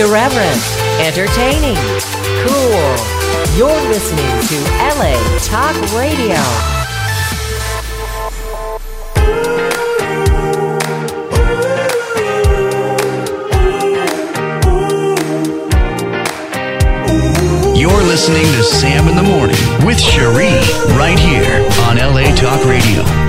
Irreverent, entertaining, cool. You're listening to LA Talk Radio. You're listening to Sam in the Morning with Cherie right here on LA Talk Radio.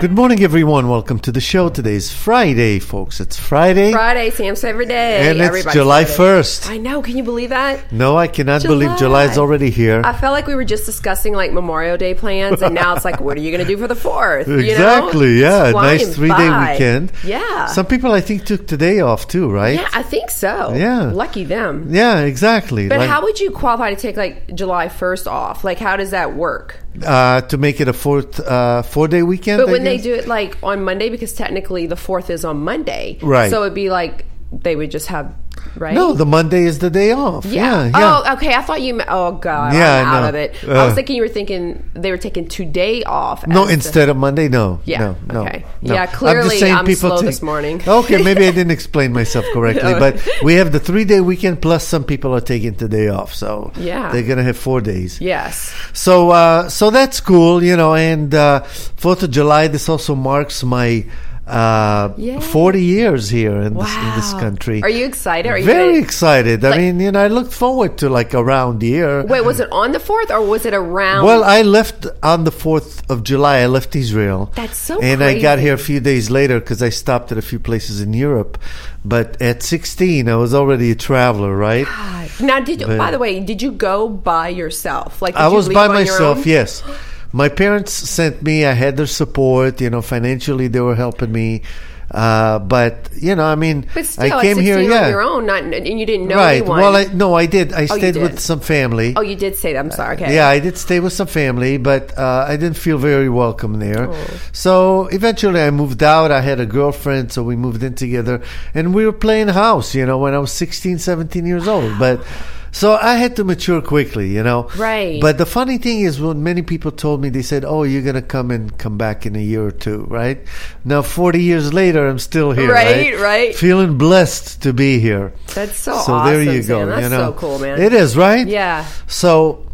Good morning, everyone. Welcome to the show. Today is Friday, folks. It's Friday, Friday, Sam's favorite day. and it's July Friday. 1st. I know. Can you believe that? No, I cannot believe July's July. already here. I felt like we were just discussing like Memorial Day plans, and now it's like, what are you going to do for the fourth? You know? exactly. Yeah. Nice three day weekend. Yeah. Some people, I think, took today off too, right? yeah, I think so. Yeah. Lucky them. Yeah, exactly. But Like, how would you qualify to take like July first off? Like, how does that work? Uh, to make it a fourth, uh, four day weekend? But I when they do it like on Monday, because technically the fourth is on Monday, Right. So it'd be like they would just have right. No, the Monday is the day off. Yeah. Yeah. yeah. Oh, okay. I thought you. meant- Oh God. Yeah, I'm out no. of it. I Uh. was thinking you were thinking they were taking today off. No, as the- instead of Monday, no. Yeah, No, okay. no. Yeah, I'm just clearly saying I'm people slow take- this morning. Okay, maybe I didn't explain myself correctly, No. but we have the three day weekend plus some people are taking today off, so Yeah. they're gonna have four days. Yes. So, uh, so that's cool, you know. And uh, Fourth of July, this also marks my uh, Yay. forty years here in this in this country. Are you excited? Are you Very gonna- excited. I mean, you know, I looked forward to like a round year. Wait, was it on the fourth or was it around? Well, I left on the 4th of July. I left Israel. That's so And I got here a few days later because I stopped at a few places in Europe. But at 16, I was already a traveler, right? God. now, did you? But- by the way, did you go by yourself? Like, I was by myself, yes. My parents sent me. I had their support. You know, financially, they were helping me. Uh, but, you know, I mean, But still, I came here, yeah. on your own, not and you didn't know right. anyone. Well, I, no, I did. I you stayed did. with some family. oh, you did stay. I'm sorry. Okay. Yeah, I did stay with some family, but uh, I didn't feel very welcome there. Oh. So eventually I moved out. I had a girlfriend, so we moved in together. And we were playing house, you know, when I was 16, 17 years old. But so I had to mature quickly, you know. Right. But the funny thing is, when many people told me, they said, oh, you're going to come and come back in a year or two, right? Now, 40 years later, I'm still here, right? Right, right. Feeling blessed to be here. That's so So there awesome, you go. Sam. That's you know. so cool, man. It is, right? Yeah. So,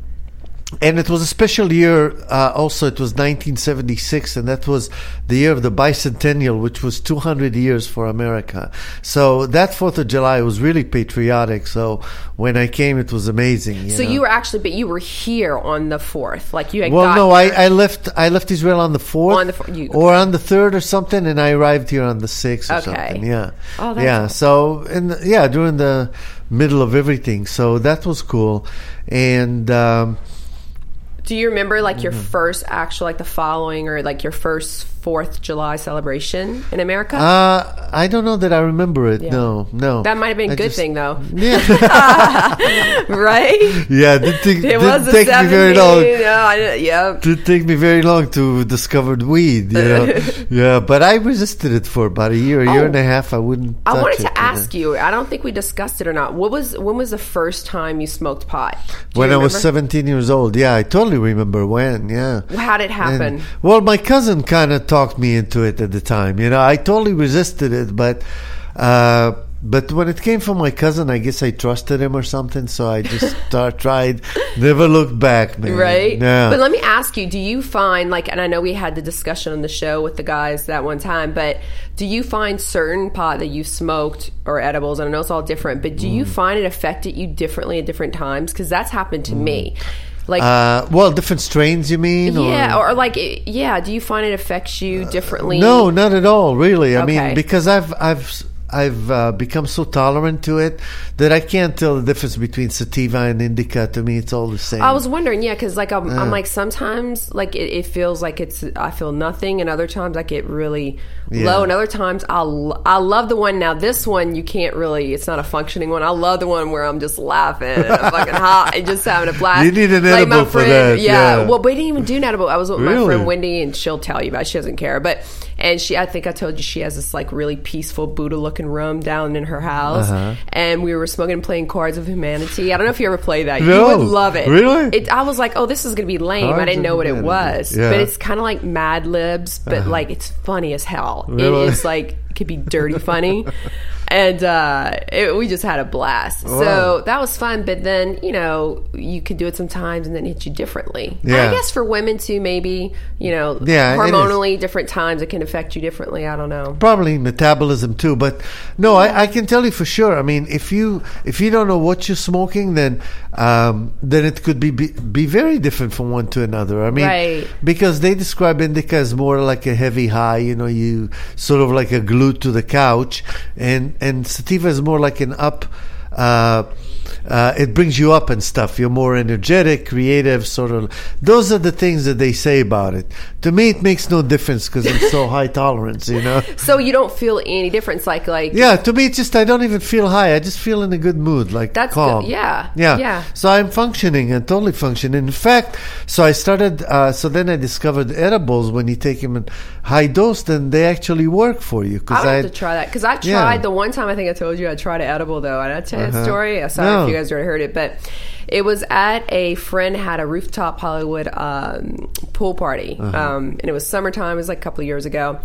and it was a special year. Uh, also, it was 1976, and that was the year of the bicentennial, which was 200 years for America. So that Fourth of July was really patriotic. So when I came, it was amazing. So know. you were actually, but you were here on the fourth. Like you had. Well, no, I. I left. I left Israel on the fourth, On the four- you- or on the third, or something, and I arrived here on the sixth, or Okay. something. Yeah, Oh, that's yeah. So, and yeah, during the middle of everything, so that was cool, and. Um, Do you remember like your Mm-hmm. first actual, like the following, or like your first Fourth July celebration in America? Uh, I don't know that I remember it. Yeah. No, no. that might have been a I good just- thing, though, Yeah, right? yeah. It didn't take, It didn't was take me very long. No, I didn't, yeah. Didn't take me very long to discover weed. You know, yeah. But I resisted it for about a year, a year Oh. and a half. I wouldn't. I touch wanted it, to you know. ask you. I don't think we discussed it or not. What was when was the first time you smoked pot? Do when you I was 17 years old. Yeah, I totally remember when. Yeah. How did it happen? And- well, my cousin kind of talked me into it at the time. You know, I totally resisted it, but uh, but when it came from my cousin, I guess I trusted him or something. So I just start, tried, never looked back, man. right? Yeah. But let me ask you: Do you find like, and I know we had the discussion on the show with the guys that one time, but do you find certain pot that you smoked or edibles? And I know it's all different, but do Mm. you find it affected you differently at different times? Because that's happened to me. Like, uh, well, different strains, you mean? yeah, or, like, yeah. Do you find it affects you differently? No, not at all. Really, I Okay. mean, because I've I've I've uh, become so tolerant to it that I can't tell the difference between sativa and indica. To me, it's all the same. I was wondering, yeah, because like I'm, Uh. I'm like sometimes like it, it feels like it's I feel nothing, and other times I get really Yeah. low, and other times I I love the one. Now this one you can't really, it's not a functioning one. I love the one where I'm just laughing, and I'm fucking hot, and just having a blast. You need an like edible for friend, that, Yeah, yeah. well, we didn't even do an edible. I was with my friend Wendy, and she'll tell you about. It. She doesn't care, but and she I think I told you she has this like really peaceful Buddha looking room down in her house, Uh-huh. and we were smoking and playing Cards of Humanity. I don't know if you ever play that. No. You would love it. Really? It, I was like, oh, this is going to be lame. I didn't know what it was. Yeah. Uh-huh. But it's kind of like Mad Libs, but like it's funny as hell. Really? It is like it could be dirty funny. And uh, it, we just had a blast. So that was fun. But then, you know, you could do it sometimes and then hit you differently. Yeah. I guess for women too, maybe, you know, Yeah, hormonally, different times it can affect you differently. I don't know. probably metabolism too but no I, I can tell you for sure i mean if you if you don't know what you're smoking then um, then it could be, be be very different from one to another i mean Right. because they describe indica as more like a heavy high you know you sort of like a glue to the couch and and sativa is more like an up uh, uh, it brings you up and stuff. You're more energetic, creative, sort of. Those are the things that they say about it. To me, it makes no difference because I'm so high tolerance, you know. So you don't feel any difference, like like Yeah, to me, it's just I don't even feel high. I just feel in a good mood, like That's calm. good. Yeah. yeah, Yeah. So I'm functioning and totally functioning. In fact, so I started. Uh, so then I discovered edibles when you take them in high dose, then they actually work for you. I Because I, have to try that because I tried Yeah. the one time I think I told you I tried an edible though. And I tell you that Uh-huh. story. I'm sorry No. if you guys already heard it, but it was at a friend had a rooftop Hollywood um, pool party, Uh-huh. um, and it was summertime. It was like a couple of years ago.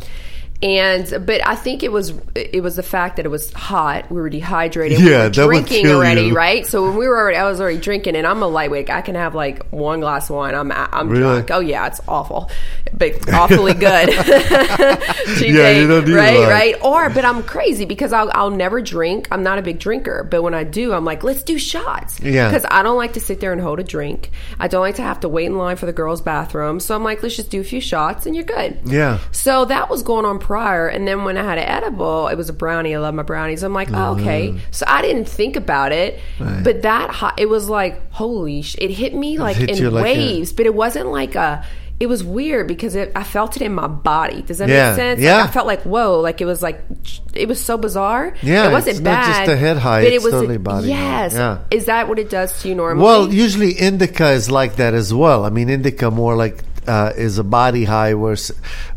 And but I think it was it was the fact that it was hot. We were dehydrated. we Yeah, were that would drinking already, you. right? So when we were already, I was already drinking, and I'm a lightweight. I can have like one glass of wine. I'm I'm Really? drunk. Oh yeah, it's awful, but awfully good. Yeah, you don't need right, right. Or, but I'm crazy because I'll, I'll never drink. I'm not a big drinker, but when I do, I'm like, let's do shots. Yeah. Because I don't like to sit there and hold a drink. I don't like to have to wait in line for the girls' bathroom. So I'm like, let's just do a few shots and you're good. Yeah. So that was going on prior, and then when I had an edible, it was a brownie. I love my brownies. I'm like, oh, okay. Mm-hmm. So I didn't think about it, but that hot, it was like, holy, sh- it hit me like hit in like a- waves, but it wasn't like a. It was weird because it, I felt it in my body. Does that Yeah, make sense? yeah. Like I felt like whoa, like it was like it was so bizarre. Yeah, it wasn't it's not bad. just a head high, but it's it was totally body. Yes, Yeah. is that what it does to you normally? Well, usually indica is like that as well. I mean, indica more like uh, is a body high, where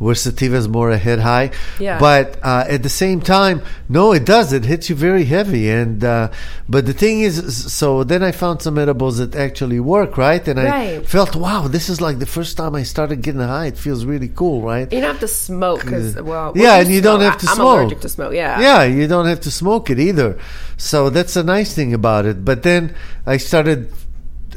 where sativa is more a head high. Yeah. But uh, at the same time, no, it does. It hits you very heavy. And uh, but the thing is, so then I found some edibles that actually work, right? And I felt, wow, this is like the first time I started getting high. It feels really cool, right? you don't have to smoke because well, Yeah, and you don't have to I- I'm smoke. allergic to smoke. Yeah, Yeah, you don't have to smoke it either. So that's a nice thing about it. But then I started,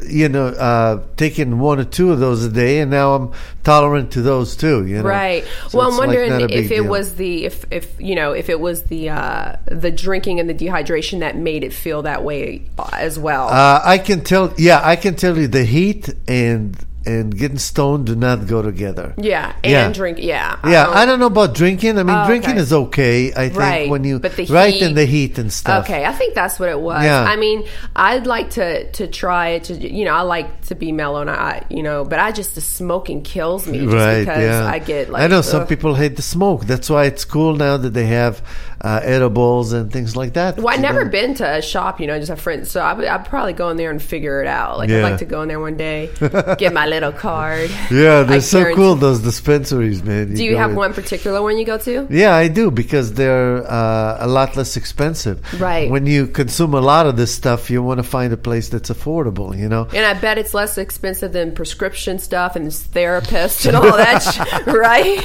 you know, uh, taking one or two of those a day, and now I'm tolerant to those too. You know, Right. So well, I'm it's like wondering if it deal. was the if if you know if it was the uh, the drinking and the dehydration that made it feel that way uh, as well. Uh, I can tell. Yeah, I can tell you the heat and and getting stoned do not go together. yeah, and yeah. drink. Yeah, Yeah, I um, don't know about drinking. I mean, Oh, drinking okay. is okay. I think Right, when you but the right heat- in the heat and stuff. Okay, I think that's what it was. Yeah. I mean, I'd like to to try it. To you know, I like to be mellow, and I you know, but I just the smoking kills me just right because yeah I get like i know some people hate the smoke that's why it's cool now that they have uh, edibles and things like that Well, I've never know? been to a shop, you know, I just have friends. So I would, I'd probably go in there and figure it out. Like, I'd like to go in there one day, get my little card. yeah they're I so guarantee- cool those dispensaries man Do you have in- one particular one you go to? yeah i do because they're uh, a lot less expensive Right. when you consume a lot of this stuff you want to find a place that's affordable you know And I bet it's less expensive than prescription stuff and therapists and all that, sh- right?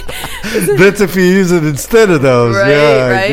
that's if you use it instead of those. Right, yeah, right.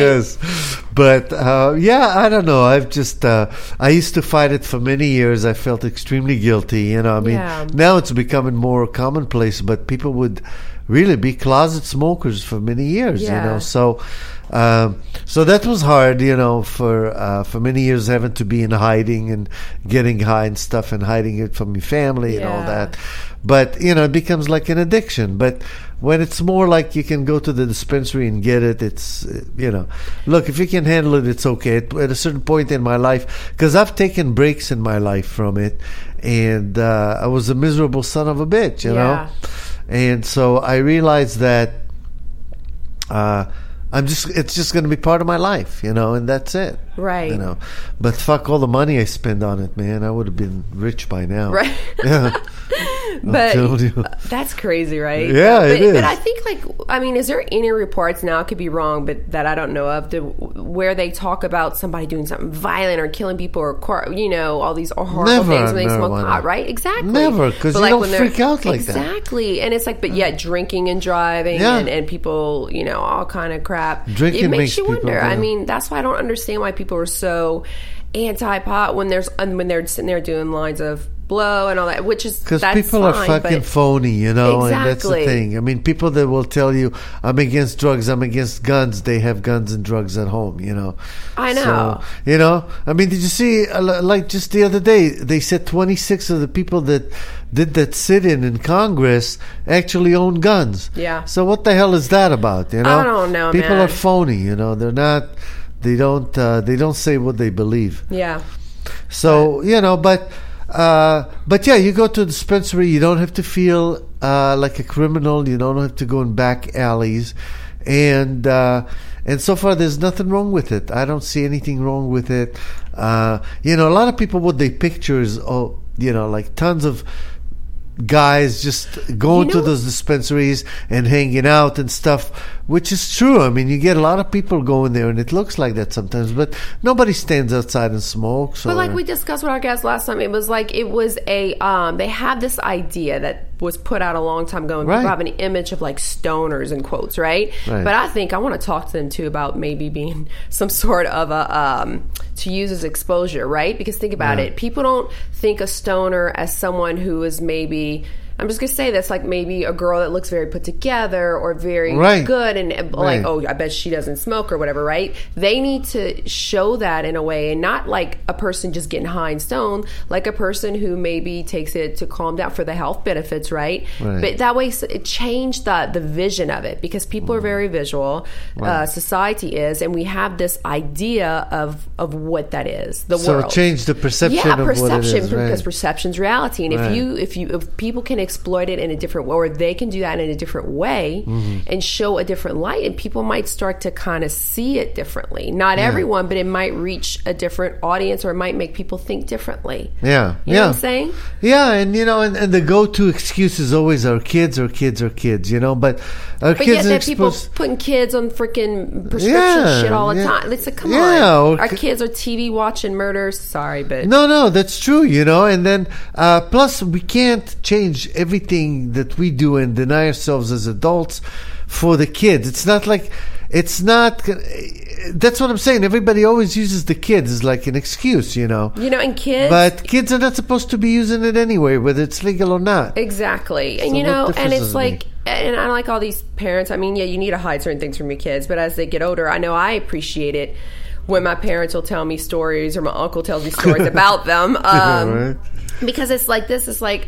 But uh, yeah, I don't know. I've just uh, I used to fight it for many years. I felt extremely guilty. You know, I mean, Yeah. now it's becoming more commonplace. But people would really be closet smokers for many years. You know, so. Um, so that was hard, you know, for uh, for many years having to be in hiding and getting high and stuff and hiding it from your family and all that. But you know, it becomes like an addiction. But when it's more like you can go to the dispensary and get it, it's uh, you know, look if you can handle it, it's okay. At, at a certain point in my life, because I've taken breaks in my life from it, and uh, I was a miserable son of a bitch, you Yeah. know, and so I realized that. Uh, I'm just it's just going to be part of my life, you know, and that's it. Right. You know. But fuck all the money I spend on it, man. I would have been rich by now. Right. Yeah. but uh, that's crazy, right? Yeah, but, it is. But I think, like, I mean, is there any reports now? I could be wrong, but that I don't know of, the, where they talk about somebody doing something violent or killing people or, you know, all these horrible Never things when they smoke pot, right? Exactly. Never, because you don't when they're- freak out like that. Exactly, and it's like, but yet drinking and driving Yeah. and, and people, you know, all kind of crap. Drinking it makes, makes you wonder. I mean, that's why I don't understand why people are so anti-pot when there's and when they're sitting there doing lines of blow and all that, which is Because people are fine, fucking phony, you know, and that's the thing. I mean, people that will tell you, I'm against drugs, I'm against guns, they have guns and drugs at home, you know. I know. So, you know, I mean, did you see, uh, like just the other day, they said 26 of the people that did that sit in in Congress actually own guns. Yeah. So what the hell is that about, you know? I don't know, People man. are phony, you know, they're not. They don't. Uh, they don't say what they believe. Yeah. So you know, but uh, but yeah, you go to a dispensary. You don't have to feel uh, like a criminal. You don't have to go in back alleys, and uh, and so far there's nothing wrong with it. I don't see anything wrong with it. Uh, you know, a lot of people what they picture is oh, you know, like tons of guys just going You to those dispensaries and hanging out and stuff, which is true. I mean, you get a lot of people going there, and it looks like that sometimes. But nobody stands outside and smokes. But like we discussed with our guest last time, it was like it was a um they had this idea that was put out a long time ago and Right. people have an image of like stoners in quotes, right? Right. But I think I want to talk to them too about maybe being some sort of a um to use as exposure, right? Because think about Yeah. it. People don't think a stoner as someone who is maybe I'm just gonna say this, like maybe a girl that looks very put together or very Right. good, and like, Right. oh, I bet she doesn't smoke or whatever, right? They need to show that in a way, and not like a person just getting high and stoned, like a person who maybe takes it to calm down for the health benefits, right? Right. But that way, it changed the the vision of it because people are very visual. Uh, society is, and we have this idea of of what that is. The so world change the perception yeah, of what it perception is. because perception's reality. And if you if you if people can exploit it in a different way, or they can do that in a different way Mm-hmm. and show a different light, and people might start to kind of see it differently. Not everyone, but it might reach a different audience, or it might make people think differently. Yeah, You yeah. know what I'm saying? Yeah, and you know, and, and the go-to excuse is always our kids, our kids, our kids. You know, but our But yet, are that people exposed. putting kids on freaking prescription Yeah, shit all the yeah. time. It's like, come Yeah, on, or our kids are TV watching murders. Sorry, but No, no, that's true. You know, and then uh, plus we can't change everything that we do and deny ourselves as adults for the kids. It's not like it's not. That's what I'm saying. Everybody always uses the kids as like an excuse, you know. you know, and kids. But kids are not supposed to be using it anyway, whether it's legal or not. Exactly. And So you know, and it's like make? and I like all these parents. I mean, yeah, you need to hide certain things from your kids, but as they get older, I know I appreciate it when my parents will tell me stories or my uncle tells me stories about them. Um, right. Because it's like this is like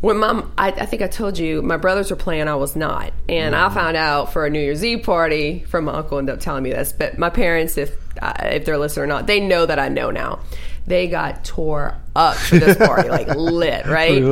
when mom I, I think I told you my brothers were playing I was not. And I found out for a New Year's Eve party from my uncle ended up telling me this but my parents if uh, if they're listening or not they know that I know now. They got tore up for this party like lit right?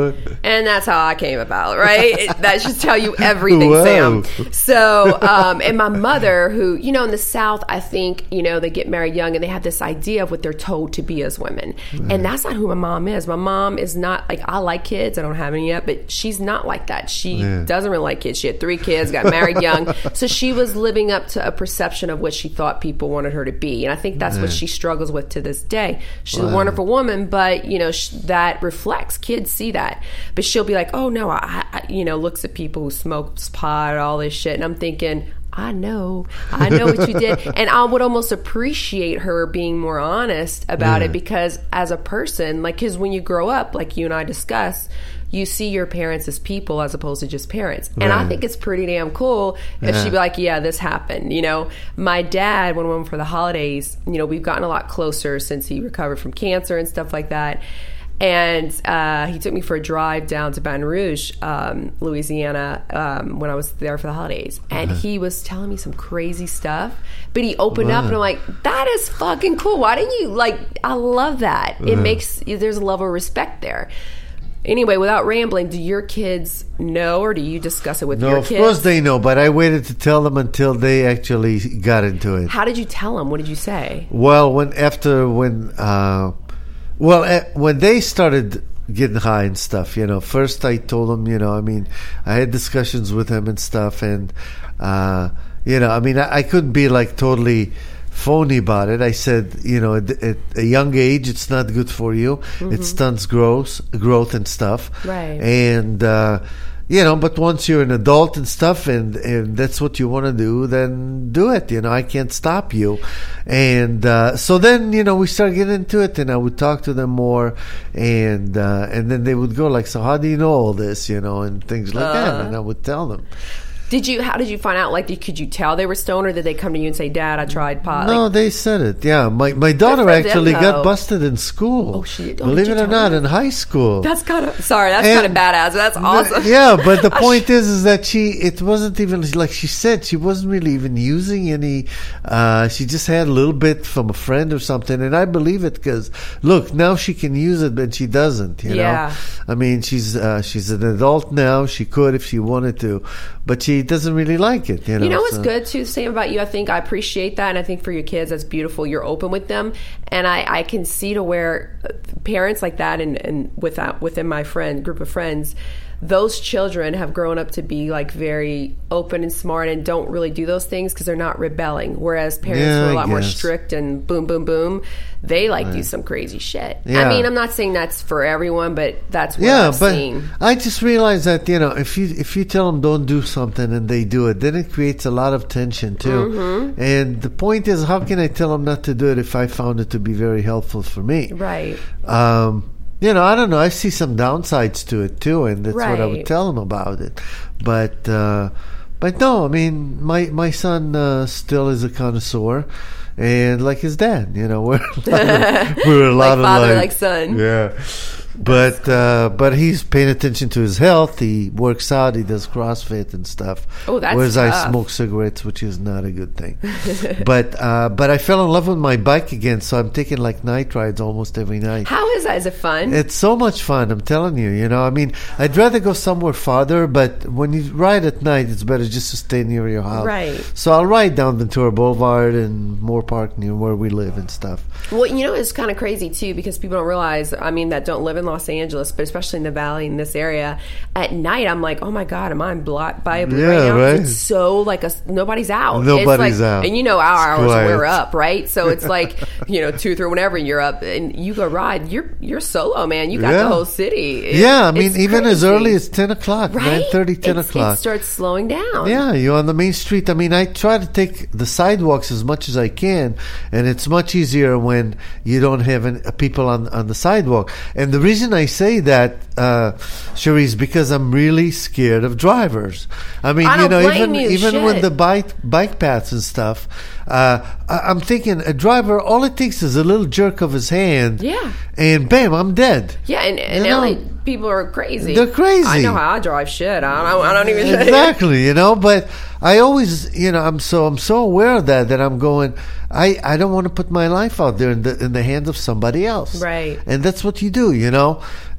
And that's how I came about right? It- that should tell you everything Whoa. Sam. So um, and my mother who you know in the South I think you know they get married young and they have this idea of what they're told to be as women. And that's not who my mom is. My mom is not like I like kids. I don't have any yet but she's not like that. She Yeah. doesn't really like kids. She had three kids got married young. So she was living up to a perception of what she thought people wanted her to be. And I think that's what she struggles with to this day. She's a wonderful woman but you know sh- that reflects kids see that. But she'll be like oh no I, I you know looks at people who smoke pot all this shit. And I'm thinking I know, I know what you did, and I would almost appreciate her being more honest about it because as a person, like, because when you grow up, like you and I discuss, you see your parents as people as opposed to just parents, and I think it's pretty damn cool if Yeah. she'd be like, "Yeah, this happened." You know, my dad when we went for the holidays, you know, we've gotten a lot closer since he recovered from cancer and stuff like that. And uh, he took me for a drive down to Baton Rouge, um, Louisiana, um, when I was there for the holidays. And Uh-huh. he was telling me some crazy stuff. But he opened up, and I'm like, "That is fucking cool. Why didn't you like? I love that. It makes there's a level of respect there." Anyway, without rambling, do your kids know, or do you discuss it with No, your kids? of course they know, but I waited to tell them until they actually got into it. How did you tell them? What did you say? Well, when after when uh, well eh, when they started getting high and stuff. You know, first I told them, you know, I mean, I had discussions with him and stuff, and uh, you know, I mean, I, I couldn't be like totally phony about it. I said, you know, at, at a young age, it's not good for you. It stunts growth, growth and stuff. Right. And uh, you know, but once you're an adult and stuff, and and that's what you want to do, then do it. You know, I can't stop you. And uh, so then, you know, we start getting into it, and I would talk to them more, and uh, and then they would go like, "So how do you know all this?" You know, and things like that, and I would tell them. Did you? How did you find out? Like, did, could you tell they were stoned, or did they come to you and say, "Dad, I tried pot"? No, Like, they said it. Yeah, my my daughter for them, actually got busted in school. Oh, she- oh, Believe it or not, me? in high school. that's kind of sorry. That's kind of badass. That's awesome. Yeah, but the point is, is that she it wasn't even like she said she wasn't really even using any. Uh, she just had a little bit from a friend or something, and I believe it because look, now she can use it, but she doesn't. You Yeah. know, I mean, she's uh, she's an adult now. She could if she wanted to, but she doesn't really like it. You know, You know what's so- good too, Sam, about you? I think I appreciate that, and I think for your kids, that's beautiful. You're open with them, and I, I can see to where uh, parents like that, and and without within my friend group of friends, those children have grown up to be like very open and smart, and don't really do those things because they're not rebelling. Whereas parents Yeah, who are a lot more strict and boom, boom, boom, they like do some crazy shit. I mean, I'm not saying that's for everyone, but that's what yeah, I've but seen. I just realized that you know if you if you tell them don't do something and they do it, then it creates a lot of tension too. Mm-hmm. And the point is, how can I tell them not to do it if I found it to be very helpful for me? Right. Um, you know, I don't know. I see some downsides to it too, and that's what I would tell them about it. But uh, but no, I mean, my my son uh, still is a connoisseur. And like his dad, you know, we're we're a lot Like father, alike. like son. Yeah, but uh, but he's paying attention to his health. He works out. He does CrossFit and stuff. Oh, that's Whereas I smoke cigarettes, which is not a good thing. but uh, but I fell in love with my bike again, so I'm taking like night rides almost every night. How is that? Is it fun? It's so much fun. I'm telling you. You know, I mean, I'd rather go somewhere farther, but when you ride at night, it's better just to stay near your house. Right. So I'll ride down Ventura Boulevard and Moorpark near where we live and stuff. Well, you know, it's kind of crazy too because people don't realize. I mean, that don't live in Los Angeles, but especially in the Valley in this area, at night, I'm like, oh my god, am I blocked by a blue Yeah, right now? right. It's so like a nobody's out. Nobody's it's like, out. and you know our It's hours quiet. we're up, right? So it's like you know two, three, whenever you're up and you go ride, you're you're solo, man. You got Yeah. the whole city. It- yeah, I mean, even as early as 10 o'clock, right? 9.30, 10 It's- o'clock. It starts slowing down. Yeah, you're on the main street. I mean, I try to take the sidewalks as much as I can, and it's much easier when you don't have uh, people on on the sidewalk. And the reason I say that, uh, Cherie, is because I'm really scared of drivers. I mean, I you know, even you, even with the bike bike paths and stuff, uh, I, I'm thinking a driver. All it takes is a little jerk of his hand, Yeah. and bam, I'm dead. Yeah, and, and You know, LA people are crazy. They're crazy. I know how I drive shit. I don't, I don't even exactly you know but i always you know i'm so i'm so aware of that that i'm going i i don't want to put my life out there in the in the hands of somebody else. Right. and that's what you do you know?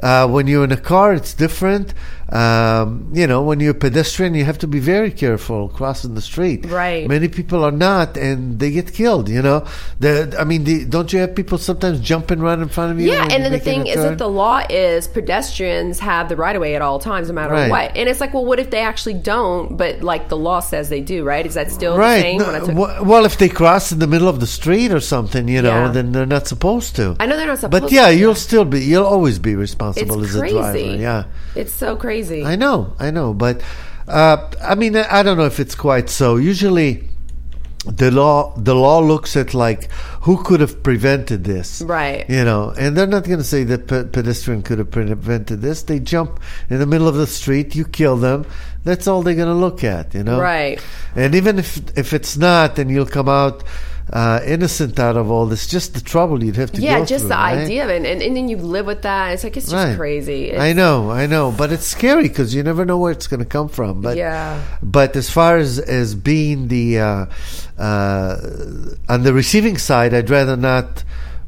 Uh, when you're in a car it's different um, you know when you're a pedestrian you have to be very careful crossing the street Right. many people are not and they get killed you know the, i mean the, don't you have people sometimes jumping right in front of you Yeah, and then the thing is turn? that the law is pedestrians have the right of way at all times, no matter Right. what. And it's like, well, what if they actually don't? But like the law says they do, right? Is that still the right. same? No, when I, took, well, if they cross in the middle of the street or something, you know, Yeah. then they're not supposed to. I know they're not supposed. but yeah, to. you'll still be, you'll always be It's responsible as crazy. a driver. Yeah, it's so crazy. I know, I know, but uh, I mean, I don't know if it's quite so. Usually, the law the law looks at like who could have prevented this, Right. You know, and they're not going to say that pe- pedestrian could have prevented this. They jump in the middle of the street, you kill them. That's all they're going to look at, you know, Right. And even if if it's not, then you'll come out uh, innocent out of all this. Just the trouble you'd have to yeah, just through, the right? idea of it, and, and then you live with that. It's like it's just Right. crazy. It's, I know, I know, but it's scary because you never know where it's going to come from. But Yeah. but as far as as being the uh, uh, on the receiving side, I'd rather not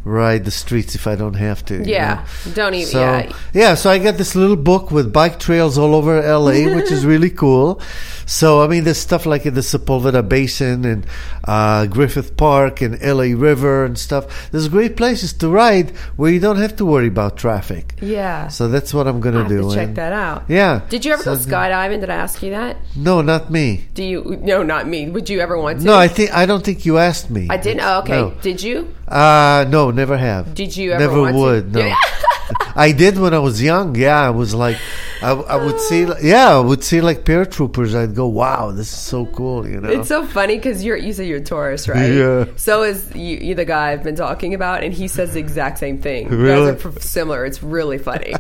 ride the streets if I don't have to. you Yeah, know? don't even. So yeah, yeah, so I got this little book with bike trails all over LA, which is really cool. So I mean, there's stuff like in the Sepulveda Basin and uh, Griffith Park and LA River and stuff. There's great places to ride where you don't have to worry about traffic. yeah. So that's what I'm gonna do. check and- that out. Yeah. Did you ever go skydiving? Did I ask you that? No, not me. Do you? No, not me. Would you ever want to? No, I think I don't think you asked me. I didn't. Oh, okay. No. Did you? Uh no, never have. Did you ever Never want to? would. No. I did when I was young. Yeah, I was like, I, I would see, yeah, I would see like paratroopers. I'd go, wow, this is so cool, you know. It's so funny because you're you say you're a Taurus, right? Yeah. So is you, you the guy I've been talking about, and he says the exact same thing. Really? guys are similar. It's really funny.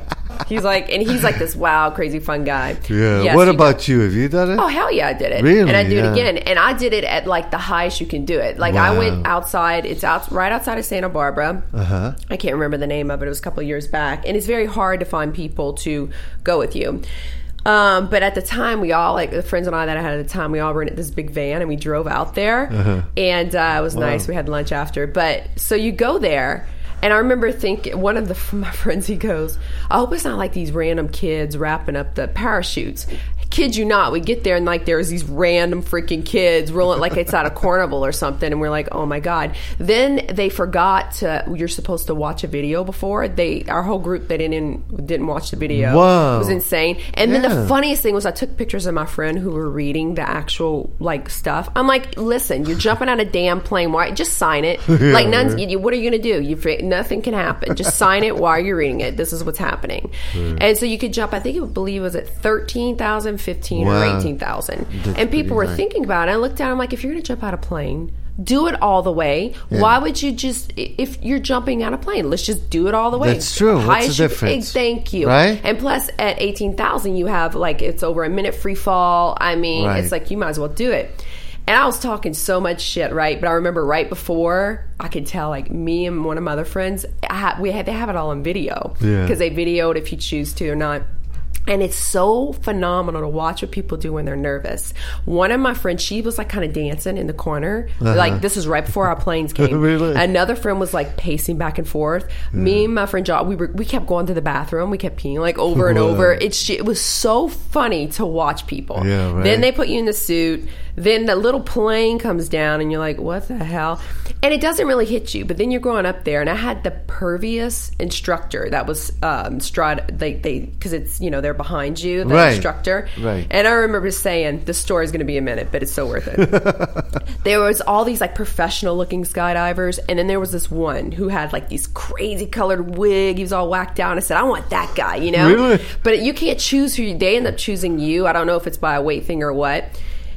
he's like, and he's like this wow, crazy fun guy. yeah. Yes, what he about you? Have you done it? Oh hell yeah, I did it. Really? And I do Yeah. it again. And I did it at like the highest you can do it. Like I went outside. It's out right outside of Santa Barbara. Uh-huh. I can't remember the name of it. It was a couple years back, and it's very hard to find people to go with you. Um, but at the time, we all like the friends and I that I had at the time, we all rented this big van and we drove out there, Uh-huh. and uh, it was nice. We had lunch after. But so you go there. And I remember thinking, one of the my friends, he goes, "I hope it's not like these random kids wrapping up the parachutes." Kid you not, we get there and like there's these random freaking kids rolling like it's at a carnival or something, and we're like, "Oh my god!" Then they forgot to. You're supposed to watch a video before they. Our whole group they didn't didn't watch the video. Wow. it was insane. And then the funniest thing was I took pictures of my friend who were reading the actual like stuff. I'm like, listen, you're jumping out a damn plane. Why? Just sign it. like, none, you, what are you gonna do? You nothing can happen. Just sign it while you're reading it. This is what's happening. Hmm. And so you could jump. I think it would believe it was at thirteen thousand, fifteen, or eighteen thousand. And people were thinking about it. I looked down. I'm like, if you're gonna jump out a plane. Do it all the way. Why would you just if you're jumping out of a plane? Let's just do it all the way. That's true. What's the difference? Thank you. Right? And plus, at eighteen thousand, you have like it's over a minute free fall. I mean, Right. it's like you might as well do it. And I was talking so much shit, right? But I remember right before, I could tell like me and one of my other friends, ha- we had they have it all on video Yeah. because they videoed if you choose to or not. And it's so phenomenal to watch what people do when they're nervous. One of my friends, she was like kind of dancing in the corner. Like this was right before our planes came. Uh-huh. Really? Another friend was like pacing back and forth. Me and my friend John, we were we kept going to the bathroom. We kept peeing like over and over. It's it was so funny to watch people. Yeah, right. Then they put you in the suit. Then the little plane comes down, and you're like, "What the hell?" And it doesn't really hit you. But then you're going up there, and I had the pervious instructor that was um, stride. They they because it's you know they're behind you, the Right. instructor. Right. And I remember saying, "The story's going to be a minute, but it's so worth it." there was all these like professional looking skydivers, and then there was this one who had like these crazy colored wig. He was all whacked out. And I said, "I want that guy," you know. Really? But you can't choose who you, they end up choosing you. I don't know if it's by a weight thing or what.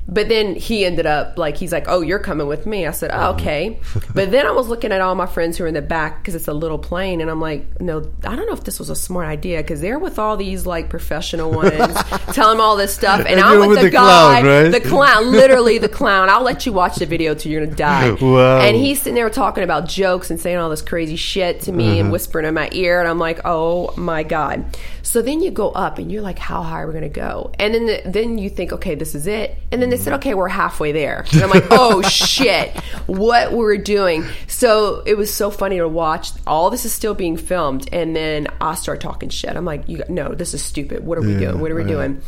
But then he ended up like he's like, "Oh, you're coming with me." I said, oh, "Okay." but then I was looking at all my friends who are in the back because it's a little plane, and I'm like, "No, I don't know if this was a smart idea because they're with all these like professional ones, telling them all this stuff, and, And I'm with, with the, the guy, clown, right? the clown, literally the clown. I'll let you watch the video till you're gonna die." Wow. And he's sitting there talking about jokes and saying all this crazy shit to me Uh-huh. and whispering in my ear, and I'm like, "Oh my god!" So then you go up, and you're like, "How high are we gonna go?" And then the, then you think, "Okay, this is it." And then they said, "Okay, we're halfway there," and I'm like, "Oh shit, what we're doing?" So it was so funny to watch. All this is still being filmed, and then I start talking shit. I'm like, "You no, this is stupid. What are we Yeah, doing? What are we doing?"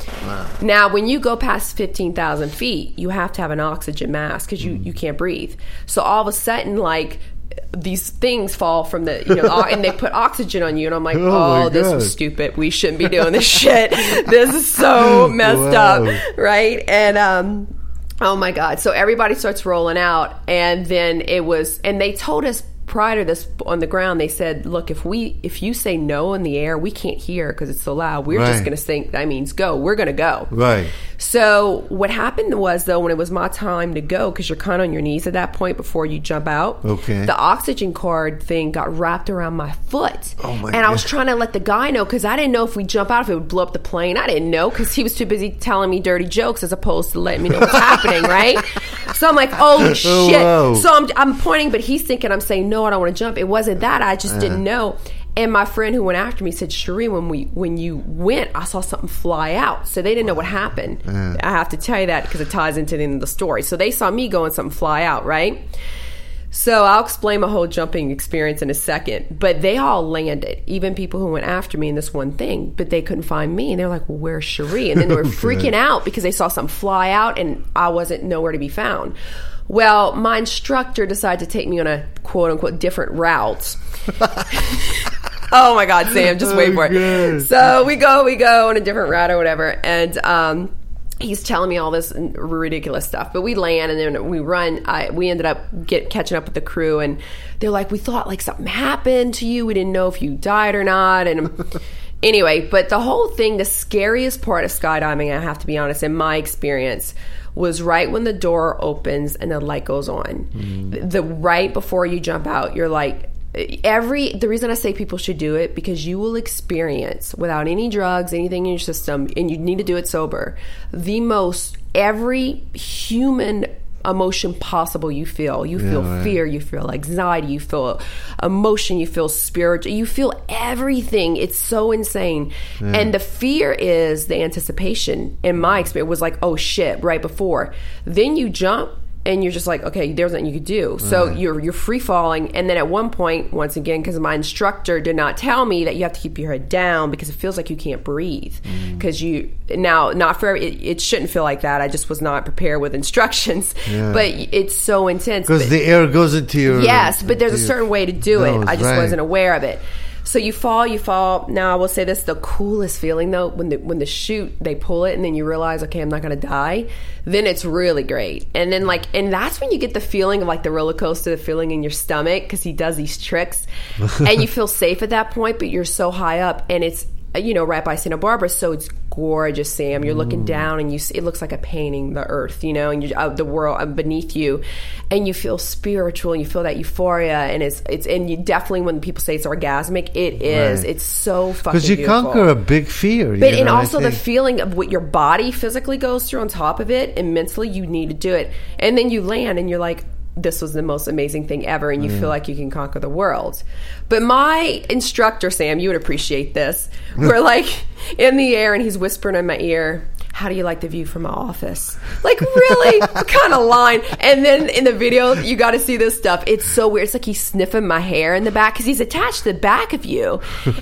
Now, when you go past 15,000 feet, you have to have an oxygen mask because you, Mm. you can't breathe. So all of a sudden, like, these things fall from the, you know, and they put oxygen on you. And I'm like, Oh, oh, this was God. stupid. We shouldn't be doing this shit. This is so messed Wow. up. Right. And, um, Oh my God. So everybody starts rolling out. And then it was, and they told us prior to this on the ground, they said, look, if we, if you say no in the air, we can't hear because it's so loud. We're just going to think that means go. We're going to go. Right. So what happened was though, when it was my time to go, because you're kind of on your knees at that point before you jump out. Okay. The oxygen card thing got wrapped around my foot. Oh, my And I was trying to let the guy know because I didn't know if we jump out if it would blow up the plane. I didn't know because he was too busy telling me dirty jokes as opposed to letting me know what's happening. Right. So I'm like, holy oh, shit. Oh, wow. So I'm I'm pointing, but he's thinking I'm saying no, I don't want to jump. It wasn't that. I just didn't Uh-huh. know. And my friend who went after me said, Cherie, when we when you went, I saw something fly out. So they didn't know what happened. I have to tell you that because it ties into the end of the story. So they saw me going something fly out, right? So I'll explain my whole jumping experience in a second. But they all landed, even people who went after me in this one thing, but they couldn't find me. And they're like, well, where's Cherie? And then they were freaking out because they saw some fly out and I wasn't nowhere to be found. Well, my instructor decided to take me on a quote unquote different route. oh my God, Sam, just wait for it. So we go, we go on a different route or whatever. And, um, he's telling me all this ridiculous stuff but we land and then we run. I, we ended up get catching up with the crew and they're like we thought like something happened to you. We didn't know if you died or not. And anyway but the whole thing the scariest part of skydiving i have to be honest in my experience was right when the door opens and the light goes on. Mm. the right before you jump out you're like every the reason I say people should do it because you will experience without any drugs, anything in your system, and you need to do it sober. The most every human emotion possible you feel. You feel yeah, right. fear, you feel anxiety, you feel emotion, you feel spirit, you feel everything. It's so insane. Yeah. And the fear is the anticipation. In my experience, was like, oh shit, right before. Then you jump and you're just like, okay, there's nothing you could do. So right. you're you're free falling, and then at one point, once again, because my instructor did not tell me that you have to keep your head down because it feels like you can't breathe. Because mm. you now not for it, it, shouldn't feel like that. I just was not prepared with instructions, yeah. but it's so intense because the air goes into your yes, but there's a certain way to do it. I just right. wasn't aware of it. So you fall, you fall. Now I will say this: the coolest feeling though, when the when the chute they pull it, and then you realize, okay, I'm not going to die. Then it's really great. And then like, and that's when you get the feeling of like the roller coaster, the feeling in your stomach because he does these tricks, and you feel safe at that point, but you're so high up, and it's you know, right by Santa Barbara, so it's gorgeous, Sam. You're looking mm. down, and you see, it looks like a painting, the earth, you know, and you, uh, the world uh, beneath you, and you feel spiritual, and you feel that euphoria, and it's it's and you definitely when people say it's orgasmic, it is. Right. It's so fucking because you beautiful. conquer a big fear, but and also the feeling of what your body physically goes through on top of it, and mentally you need to do it, and then you land, and you're like, this was the most amazing thing ever and you mm. feel like you can conquer the world. But my instructor, Sam, you would appreciate this. We're like in the air and he's whispering in my ear, how do you like the view from my office? Like, really? what kind of line? And then in the video, you got to see this stuff. It's so weird. It's like he's sniffing my hair in the back because he's attached to the back of you.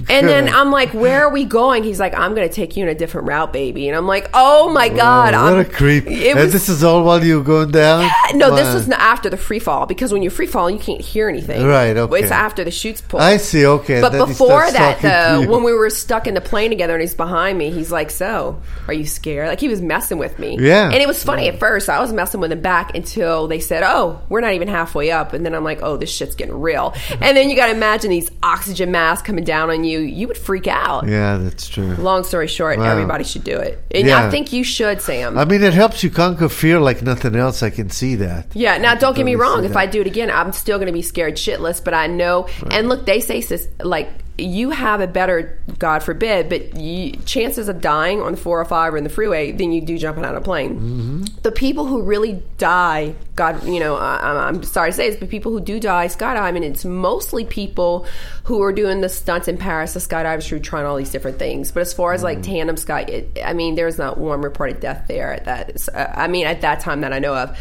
And then I'm like, where are we going? He's like, I'm going to take you in a different route, baby. And I'm like, oh my God. What I'm, a creep. Was, and this is all while you were going down? Yeah, no, wow. this was after the free fall because when you're free falling, you can't hear anything. Right, okay. It's after the chute's pulled. I see, okay. But before that, though, when we were stuck in the plane together and he's behind me, he's like, so, are you scared? Like, he was messing with me. Yeah. And it was funny at first. I was messing with him back until they said, "Oh, we're not even halfway up." And then I'm like, "Oh, this shit's getting real." and then you got to imagine these oxygen masks coming down on you. You would freak out. Yeah, that's true. Long story short, wow. everybody should do it. And yeah. I think you should, Sam. I mean, it helps you conquer fear like nothing else. I can see that. Yeah. Now, don't get me wrong. If I do it again, I'm still going to be scared shitless. But I know. Right. And look, they say like you have a better, God forbid, but you, chances of dying on the 405 or in the freeway than you do jumping out of a plane. Mm-hmm. The people who really die, God, you know, I, am sorry to say this, but people who do die skydiving, it's mostly people who are doing the stunts in Paris, the skydivers who are trying all these different things. But as far as like mm-hmm. tandem sky, it, I mean, there's not one reported death there at that. I mean, at that time that I know of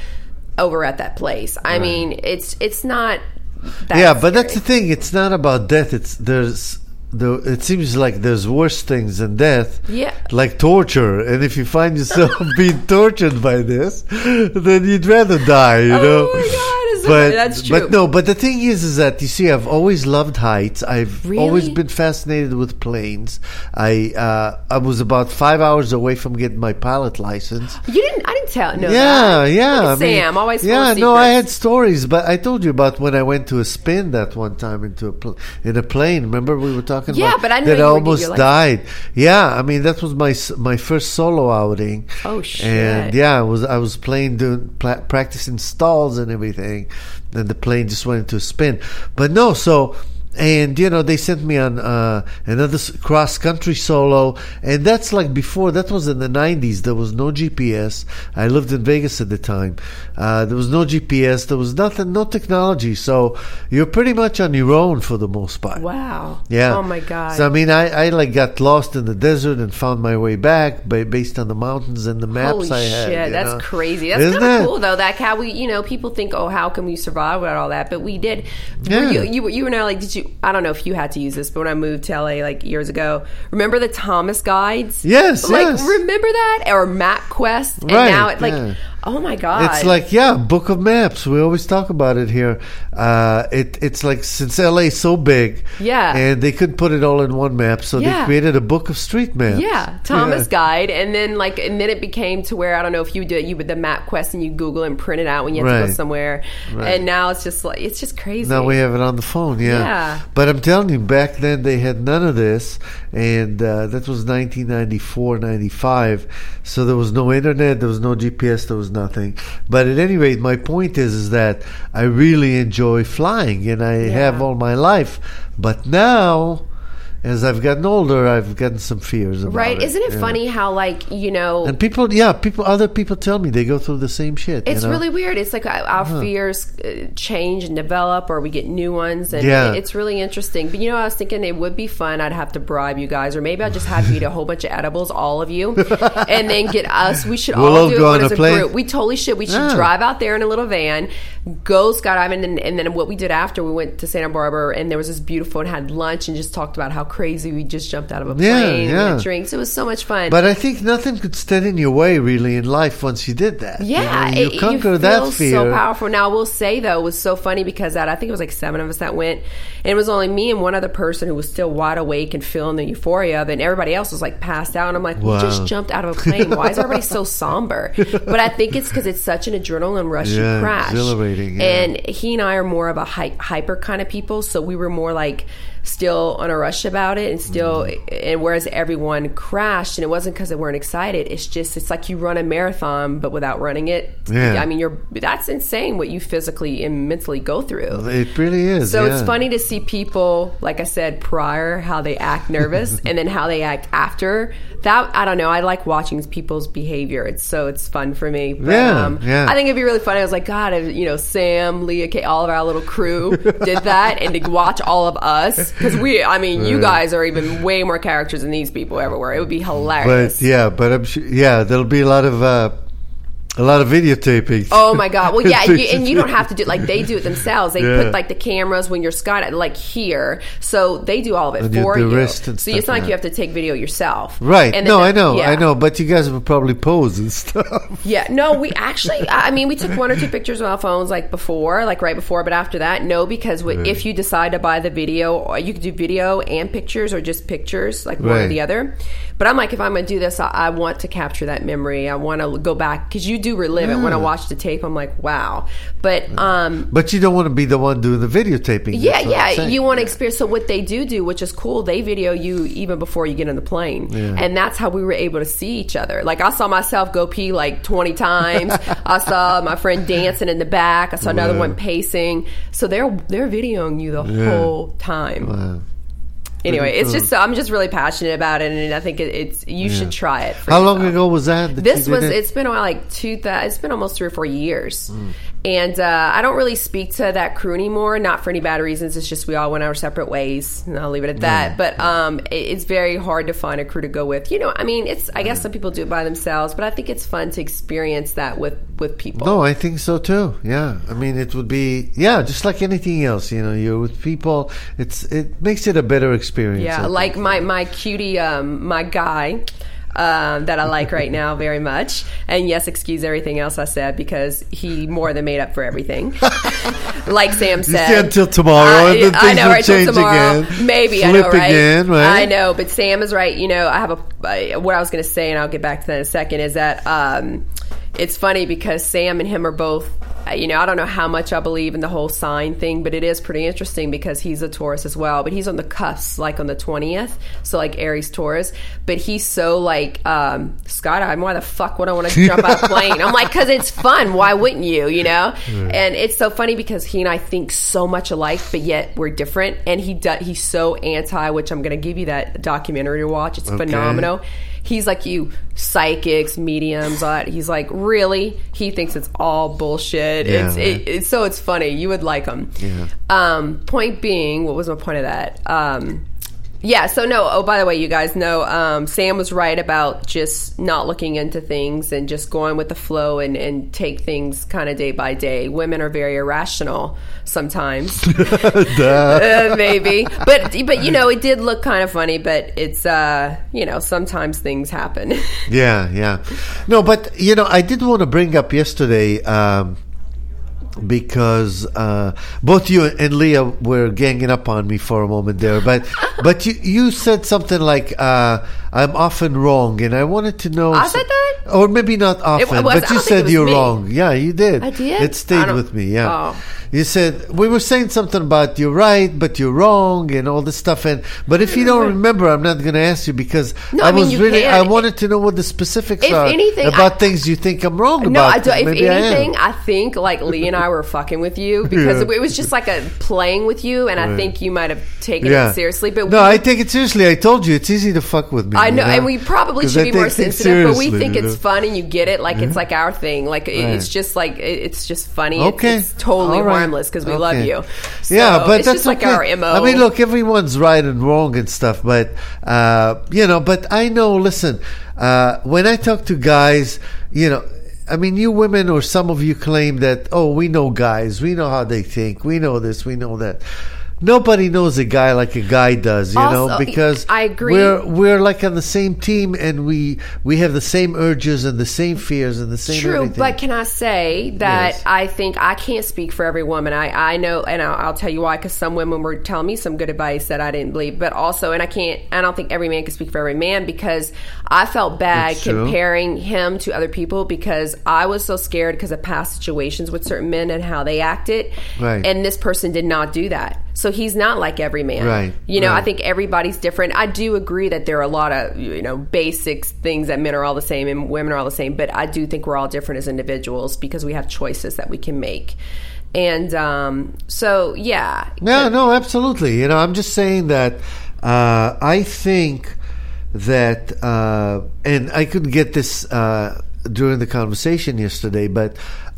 over at that place. I mean, it's it's not yeah, but that's the thing. It's not about death. It's there's the, it seems like there's worse things than death. Yeah. Like torture. And if you find yourself being tortured by this, then you'd rather die, you oh know? But, that's true. But no, but the thing is, is that you see, I've always loved heights. I've really? always been fascinated with planes. I uh, I was about five hours away from getting my pilot license. You didn't? I didn't tell. No. Yeah, that. yeah. I Sam, always. Yeah, no, I had stories, but I told you about when I went to a spin that one time into a pl- in a plane. Remember we were talking yeah, about but I that I almost died. Yeah, I mean that was my my first solo outing. Oh shit! And yeah, I was I was playing doing pla- practicing stalls and everything, and the plane just went into a spin. But no, so and you know they sent me on uh, another cross country solo and that's like before that was in the 90s there was no gps i lived in vegas at the time uh, there was no gps there was nothing no technology so you're pretty much on your own for the most part Wow. yeah Oh my god. so i mean i, I like got lost in the desert and found my way back ba- based on the mountains and the maps Holy i had shit, that's know? crazy. That's kind of cool though. That how we, you know, people think, oh, how can we survive without all that? But we did. Were Yeah. You, you, you and I like, did you? I don't know if you had to use this, but when I moved to LA like years ago, remember the Thomas guides? Yes, like yes. remember that or MapQuest? And Right, now it like, yeah. Oh my god, It's like yeah, book of maps. We always talk about it here. Uh, it it's like since LA is so big, Yeah. and they couldn't put it all in one map, so Yeah. they created a book of street maps. Yeah, Thomas Yeah. Guide, and then like, and then it became to where I don't know if you do it, you would the MapQuest and you Google and print it out when you have to go somewhere, Right. and now it's just like it's just crazy. Now we have it on the phone, yeah. Yeah. But I'm telling you, back then they had none of this, and uh, that was 1994, 95. So there was no internet, there was no GPS, there was nothing. But at any rate, my point is, is that I really enjoy flying, and I have all my life. But now, as I've gotten older, I've gotten some fears about right? Isn't it yeah. funny how like you know And people, yeah, people, other people tell me they go through the same shit. you It's know? really weird. It's like our our fears uh, change and develop, or we get new ones, and Yeah. it's really interesting. But you know, I was thinking it would be fun. I'd have to bribe you guys, or maybe I'll just have you eat a whole bunch of edibles, all of you, and then get us. We should We'll all do go it on as a a plane. group. We totally should. We should Yeah. drive out there in a little van, go skydiving, and, and then what we did after we went to Santa Barbara, and there was this beautiful and had lunch and just talked about how crazy we just jumped out of a plane and yeah. had drinks. It was so much fun. But I think nothing could stand in your way really in life once you did that. You Yeah, know, you, it- conquer you that feel fear. so powerful. Now, I will say though, it was so funny because that I think it was like seven of us that went, and it was only me and one other person who was still wide awake and feeling the euphoria of it. And everybody else was like passed out. And I'm like, we just jumped out of a plane. Why is everybody so somber? But I think it's because it's such an adrenaline rush. Yeah, you crash, exhilarating, yeah. and he and I are more of a hy- hyper kind of people, so we were more like still on a rush about it and still Mm-hmm. and whereas everyone crashed and it wasn't because they weren't excited it's just it's like you run a marathon but without running it Yeah. i mean you're that's insane what you physically and mentally go through It really is. so yeah. it's funny to see people, like I said prior, how they act nervous and then how they act after. That I don't know. I like watching people's behavior. It's so it's fun for me. But, um, Yeah, yeah. I think it'd be really funny. I was like, God, if, you know, Sam, Leah, Kay, all of our little crew did that, and to watch all of us because we, I mean, you guys are even way more characters than these people ever were. It would be hilarious. But yeah, but I'm sure, yeah, there'll be a lot of uh, a lot of videotaping. Oh my god! Well, yeah, and you, and you don't have to do it like they do it themselves. They Yeah. put like the cameras when you're skydiving, like here, so they do all of it you- for the you. so it's not like you have to take video yourself, Right. And no, I know, yeah. I know. But you guys would probably pose and stuff. Yeah, no, we actually, I mean, we took one or two pictures with our phones like before, like right before, but after that, no, because we, if you decide to buy the video, you could do video and pictures or just pictures, like one or the other. But I'm like, if I'm going to do this, I, I want to capture that memory. I want to go back because you do relive it. When I watch the tape, I'm like, wow. But, um, But you don't want to be the one doing the videotaping. yeah, that's what I'm yeah. You want to experience. So what they do do, which is cool, they video you even before you get on the plane, and that's how we were able to see each other. Like I saw myself go pee like twenty times. I saw my friend dancing in the back. I saw another one pacing. So they're they're videoing you the whole time. Wow. Anyway, it's just so I'm just really passionate about it, and I think it, it's you should try it. How long ago was that? that This was it? it's been like two thousand. It's been almost three or four years, Mm. And uh, I don't really speak to that crew anymore. Not for any bad reasons. It's just we all went our separate ways, and I'll leave it at that. But um, it, it's very hard to find a crew to go with. You know, I mean, it's I guess some people do it by themselves, but I think it's fun to experience that with with people. No, I think so too. Yeah, I mean, it would be yeah, just like anything else. You know, you're with people. It's it makes it a better experience. I Yeah, think. like my my cutie, um, my guy. Um, that I like right now very much, and yes, excuse everything else I said because he more than made up for everything. like Sam said, stay until tomorrow, I, and then I know, will right? change tomorrow, again. maybe I know, right? again, right? I know, but Sam is right. You know, I have a what I was going to say, and I'll get back to that in a second. Is that um, it's funny because Sam and him are both uh, you know, I don't know how much I believe in the whole sign thing, but it is pretty interesting because he's a Taurus as well. But he's on the cusp, like on the twentieth, so like Aries Taurus. But he's so like um, skydiving. Why the fuck would I want to jump out a plane? I'm like, because it's fun. Why wouldn't you? You know. And it's so funny because he and I think so much alike, but yet we're different. And he does. He's so anti, which I'm going to give you that documentary to watch. It's phenomenal he's like you psychics mediums all that. he's like really? He thinks it's all bullshit. Yeah, it's, it, it's so it's funny. You would like him. Yeah. um point being what was my point of that? Um yeah so no oh by the way you guys know um, sam was right about just not looking into things and just going with the flow and, and take things kind of day by day. Women are very irrational sometimes. Uh, maybe. But but you know it did look kind of funny but it's uh you know sometimes things happen. Yeah, yeah. No, but you know, I did want to bring up yesterday um, because uh, both you and Leah were ganging up on me for a moment there. But but you you said something like uh, I'm often wrong, and I wanted to know. I said that? or maybe not often, was- but you said you're me. wrong. Yeah, you did. I did? It stayed with me. Yeah. Oh. You said we were saying something about you're right, but you're wrong, and all this stuff. And but if you don't remember, I'm not going to ask you because No, I, I mean, was really can. I wanted to know what the specifics If are anything, about I- things you think I'm wrong No, about. I do. If Maybe anything, I, think like Lee and I were fucking with you because Yeah. it was just like a playing with you, and I think you might have taken yeah. it seriously. But no, we, I take it seriously. I told you it's easy to fuck with me. I you know, and we probably should be more sensitive, but we think you it's fun, and you get it. Like it's like our thing. Like it- it's just like it's just funny. It's- Okay, it's, totally All right. Harmless because we love you. So yeah, but it's that's just like our mo. I mean, look, everyone's right and wrong and stuff, but uh, you know, but I know. Listen, uh, when I talk to guys, you know. I mean, you women or some of you claim that, oh, we know guys, we know how they think, we know this, we know that. Nobody knows a guy like a guy does, you know, because I agree. We're we're like on the same team, and we we have the same urges and the same fears and the same True, everything. but can I say that Yes. I think I can't speak for every woman. I, I know, and I'll, I'll tell you why. Because some women were telling me some good advice that I didn't believe, but also, and I can't. I don't think every man can speak for every man because I felt bad That's true. comparing him to other people because I was so scared because of past situations with certain men and how they acted, Right. and this person did not do that. So he's not like every man, Right, You know, I think everybody's different. I do agree that there are a lot of you know basics things that men are all the same and women are all the same, but I do think we're all different as individuals because we have choices that we can make. And um, so, yeah, No, no, absolutely. You know, I'm just saying that uh, I think that, uh, and I couldn't get this uh, during the conversation yesterday, but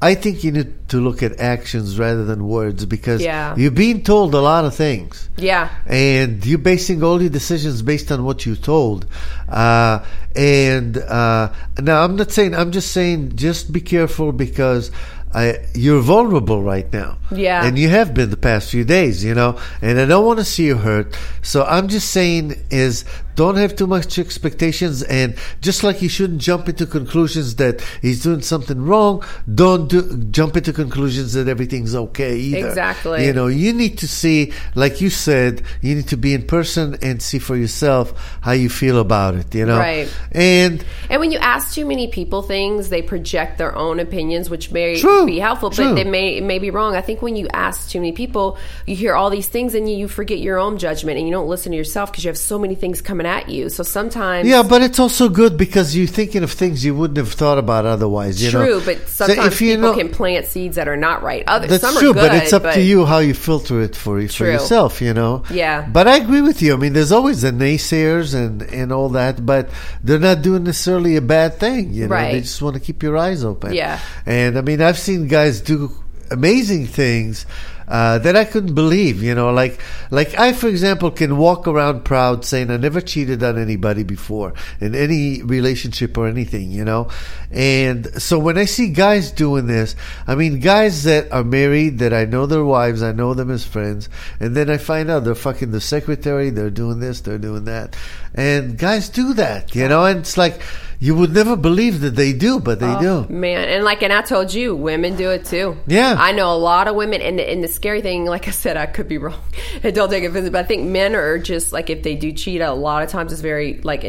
I think you need to look at actions rather than words because Yeah. you're being told a lot of things. yeah, And you're basing all your decisions based on what you're told. Uh, and uh, now I'm not saying, I'm just saying, just be careful because I, you're vulnerable right now. Yeah. And you have been the past few days, you know, and I don't want to see you hurt. So I'm just saying is don't have too much expectations and just like you shouldn't jump into conclusions that he's doing something wrong, don't do, jump into conclusions that everything's okay either. Exactly. You know, you need to see, like you said, you need to be in person and see for yourself how you feel about it, you know? Right. And And when you ask too many people things, they project their own opinions, which may True, be helpful, true. but they may it may be wrong. I think when you ask too many people, you hear all these things and you, you forget your own judgment and you don't listen to yourself because you have so many things coming at you. So sometimes, Yeah, but it's also good because you're thinking of things you wouldn't have thought about otherwise. You true, know? but So sometimes if you people know- can plant seeds that are not right. Other That's some true, are good, but it's up to you how you filter it for for yourself. You know. Yeah. But I agree with you. I mean, there's always the naysayers and and all that, but they're not doing necessarily a bad thing. You know, they just want to keep your eyes open. Yeah. And I mean, I've seen guys do amazing things. Uh, that I couldn't believe, you know, like like I, for example, can walk around proud saying I never cheated on anybody before in any relationship or anything, you know. And so when I see guys doing this, I mean, guys that are married, that I know their wives, I know them as friends, and then I find out they're fucking the secretary, they're doing this, they're doing that, and guys do that, you know. And it's like you would never believe that they do, but they oh, do. Man, and like, and I told you, women do it too. Yeah. I know a lot of women, and, and the scary thing, like I said, I could be wrong, don't take offense, but I think men are just like if they do cheat, a lot of times it's very like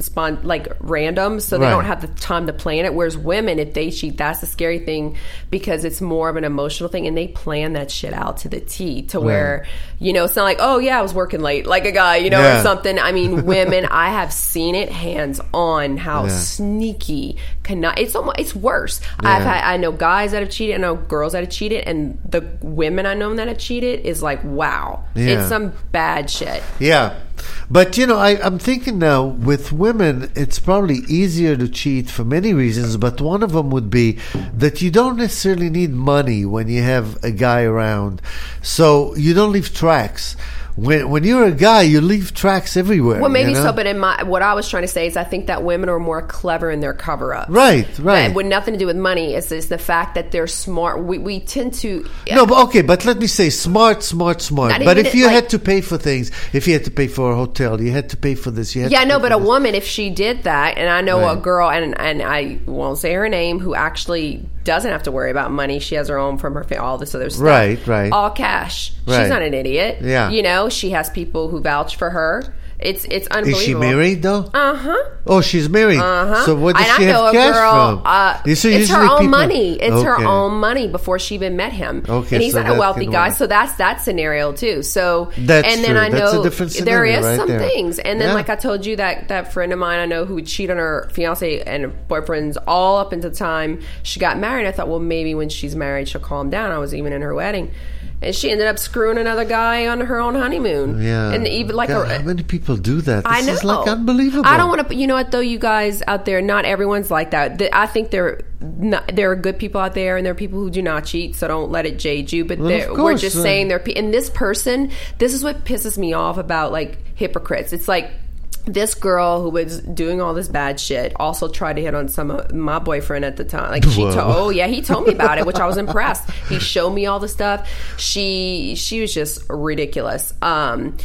spon- like random, so they Right. don't have the time to plan it. Whereas women, if they cheat, that's the scary thing because it's more of an emotional thing, and they plan that shit out to the T, to where you know it's not like, oh yeah, I was working late, like a guy, you know, Yeah. or something. I mean, women, I have seen it hands on how Yeah. Sneaky cannot it's almost it's worse i've had i know guys that have cheated i know girls that have cheated and the women i know that have cheated is like wow Yeah. it's some bad shit Yeah. But, you know, I, I'm thinking now with women, it's probably easier to cheat for many reasons, but one of them would be that you don't necessarily need money when you have a guy around. So you don't leave tracks. When, when you're a guy, you leave tracks everywhere. well maybe you know? so but in my what i was trying to say is i think that women are more clever in their cover-up Right, right. That with nothing to do with money it's, it's the fact that they're smart we, we tend to No, but okay, but let me say smart, smart, smart. But if you like- had to pay for things, if you had to pay for a hotel, you had to pay for this, you had Yeah, no, but a this. woman, if she did that, and I know a girl, and and I won't say her name, who actually doesn't have to worry about money. She has her own from her all this other stuff. Right, right. All cash. Right. She's not an idiot. Yeah. you know, she has people who vouch for her. It's it's unbelievable. Is she married though? Uh huh. Oh, she's married. Uh-huh. So what does and she I know have a cash girl. from? Uh, it's her usually own people- money. It's her own money before she even met him. Okay, and he's so not a wealthy guy, work. so that's that scenario too. So That's and then true. I That's a know there is right some there. things, and then Yeah. like I told you that that friend of mine I know who would cheat on her fiance and boyfriends all up until the time she got married. I thought, well, maybe when she's married she'll calm down. I was even in her wedding. And she ended up screwing another guy on her own honeymoon. Yeah. and even like God, a, how many people do that? This I know. is like unbelievable. I don't want to. You know what though, you guys out there, not everyone's like that. I think there, not, there are good people out there, and there are people who do not cheat. So don't let it jade you. But Well, we're just uh, saying there. And this person, this is what pisses me off about like hypocrites. It's like. This girl who was doing all this bad shit also tried to hit on some of my boyfriend at the time. Like she told, oh yeah, he told me about it, which I was impressed. He showed me all the stuff. She she was just ridiculous. Um,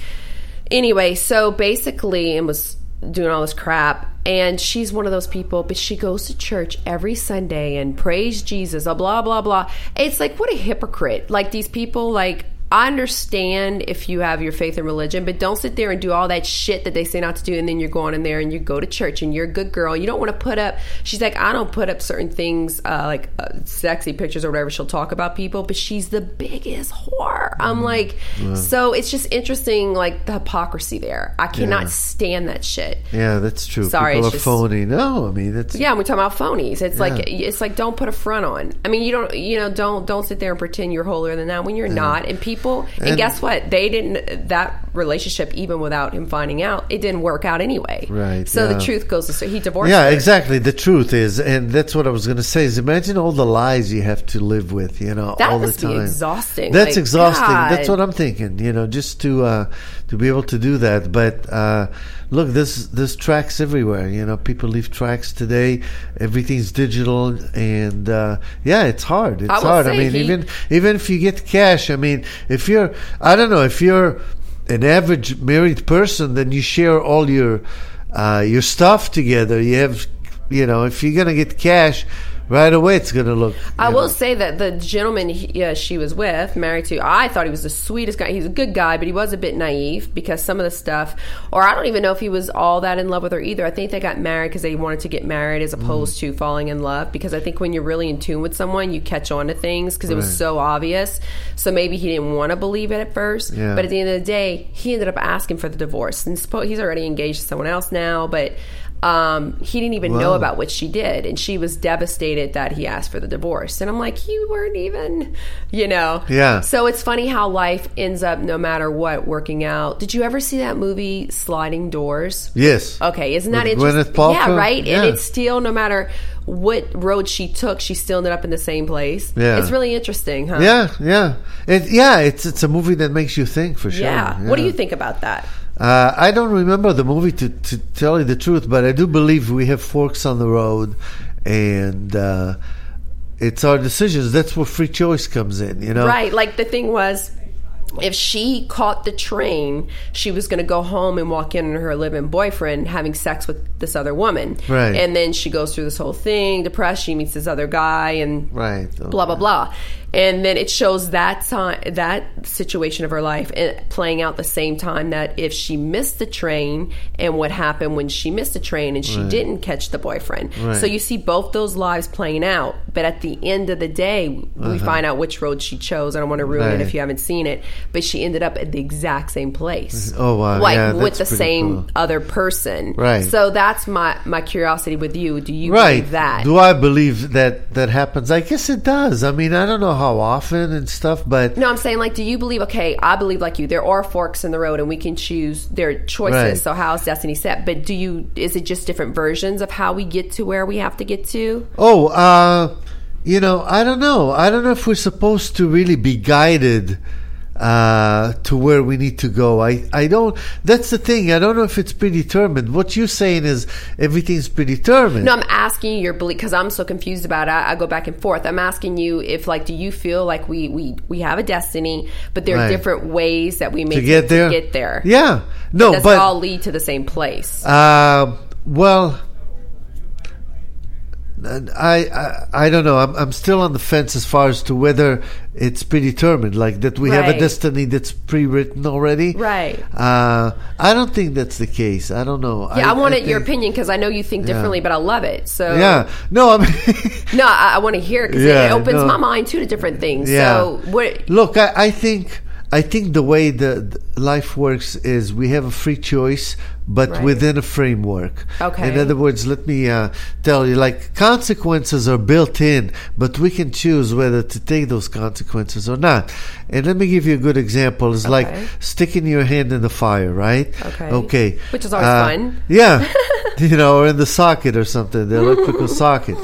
anyway, so basically, and was doing all this crap. And she's one of those people, but she goes to church every Sunday and praise Jesus, blah, blah, blah. It's like, what a hypocrite. Like, these people, like, I understand if you have your faith and religion, but don't sit there and do all that shit that they say not to do, and then you're going in there and you go to church and you're a good girl. You don't want to put up. She's like, I don't put up certain things uh, like uh, sexy pictures or whatever. She'll talk about people, but she's the biggest whore. I'm like, so it's just interesting, like the hypocrisy there. I cannot Yeah. stand that shit. Yeah, that's true. Sorry, people are just- phony. No, I mean it's Yeah, we're talking about phonies. It's like it's like don't put a front on. I mean, you don't you know don't don't sit there and pretend you're holier than that when you're not. And people and, And- guess what? They didn't that relationship even without him finding out it didn't work out anyway. Right, So yeah. the truth goes to so he divorced. Yeah, her. exactly. The truth is, and that's what I was going to say. Is imagine all the lies you have to live with, you know, That all the time. exhausting. That's Like, exhausting. God. That's what I'm thinking. You know, just to uh, to be able to do that. But uh, look, there's there's tracks everywhere. You know, people leave tracks today. Everything's digital, and uh, yeah, it's hard. It's I hard. I mean, he- even even if you get cash, I mean, if you're, I don't know, if you're an average married person, then you share all your uh, your stuff together. You have, you know, if you're gonna get cash right away, it's gonna look. I will know. say that the gentleman he, uh, she was with, married to, I thought he was the sweetest guy. He's a good guy, but he was a bit naive because some of the stuff, or I don't even know if he was all that in love with her either. I think they got married because they wanted to get married as opposed to falling in love. Because I think when you're really in tune with someone, you catch on to things because it was so obvious. So maybe he didn't want to believe it at first, Yeah. but at the end of the day, he ended up asking for the divorce. And he's already engaged to someone else now, but. Um, he didn't even know about what she did, and she was devastated that he asked for the divorce. And I'm like, you weren't even, you know. Yeah. So it's funny how life ends up, no matter what, working out. Did you ever see that movie Sliding Doors? Yes. Okay, isn't that With interesting? Gwyneth Paltrow? Yeah, right. Yeah. And it's still, no matter what road she took, she still ended up in the same place. Yeah. it's really interesting, huh? Yeah, yeah, it, yeah. It's it's a movie that makes you think for sure. Yeah. What do you think about that? Uh, I don't remember the movie to, to tell you the truth, but I do believe we have forks on the road, and uh, it's our decisions. That's where free choice comes in. You know, Right. Like the thing was, if she caught the train, she was going to go home and walk in on her living boyfriend having sex with this other woman. Right. And then she goes through this whole thing, depressed. She meets this other guy, and Right. blah blah blah. And then it shows that time, that situation of her life and playing out the same time that if she missed the train and what happened when she missed the train and she didn't catch the boyfriend. Right. So you see both those lives playing out. But at the end of the day, we find out which road she chose. I don't want to ruin it Uh-huh. If you haven't seen it, but she ended up at the exact same place. Oh, wow. Like Yeah, with the same cool. other person. Right. So that's my my curiosity with you. Do you right. believe that? Do I believe that that happens? I guess it does. I mean, I don't know how often and stuff, but No, I'm saying like, do you believe? Okay, I believe like you. There are forks in the road, and we can choose. There are choices. Right. So how is destiny set? But do you? Is it just different versions of how we get to where we have to get to? oh, uh, you know, I don't know. I don't know if we're supposed to really be guided uh, to where we need to go. I, I don't. That's the thing. I don't know if it's predetermined. What you're saying is everything's predetermined. No, I'm asking you your belief because I'm so confused about it. I, I go back and forth. I'm asking you if like, do you feel like we we we have a destiny, but there are Right. different ways that we make to get there. To get there. Yeah. No, Does but all lead to the same place? Uh, well, I, I I don't know. I'm I'm still on the fence as far as to whether it's predetermined, like that we have a destiny that's pre-written already. Right. Uh, I don't think that's the case. I don't know. yeah, I, wanted your think- opinion because I know you think differently, but I love it. So Yeah. No, I mean. No, I, I want to hear it because Yeah, it opens no. my mind too to different things. Yeah. So what? Look, I, I think I think the way the, the life works is we have a free choice, but Right. within a framework. Okay. In other words, let me uh, tell you, like consequences are built in, but we can choose whether to take those consequences or not. And let me give you a good example. It's like sticking your hand in the fire, right? Okay. Okay. Which is always Uh, fun. Yeah. you know, or in the socket or something, the electrical socket.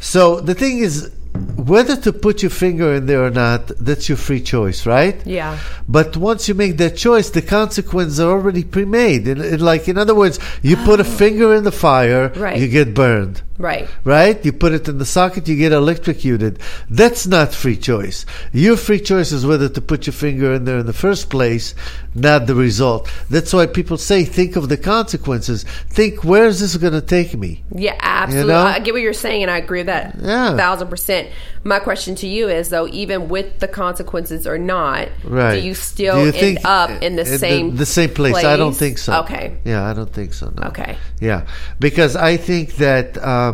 So the thing is, whether to put your finger in there or not, that's your free choice, right? Yeah. But once you make that choice, the consequences are already pre-made. And, and like, in other words, you put a oh. finger in the fire, Right. you get burned. Right. Right? You put it in the socket, you get electrocuted. That's not free choice. Your free choice is whether to put your finger in there in the first place, not the result. That's why people say, think of the consequences. Think, where is this going to take me? Yeah, absolutely. know? I get what you're saying, and I agree with that. Yeah. thousand percent. My question to you is, though, even with the consequences or not, Right. do you still Do you end up in the same the, same place? I don't think so. Okay. Yeah, I don't think so. No. Okay. Yeah, because I think that uh,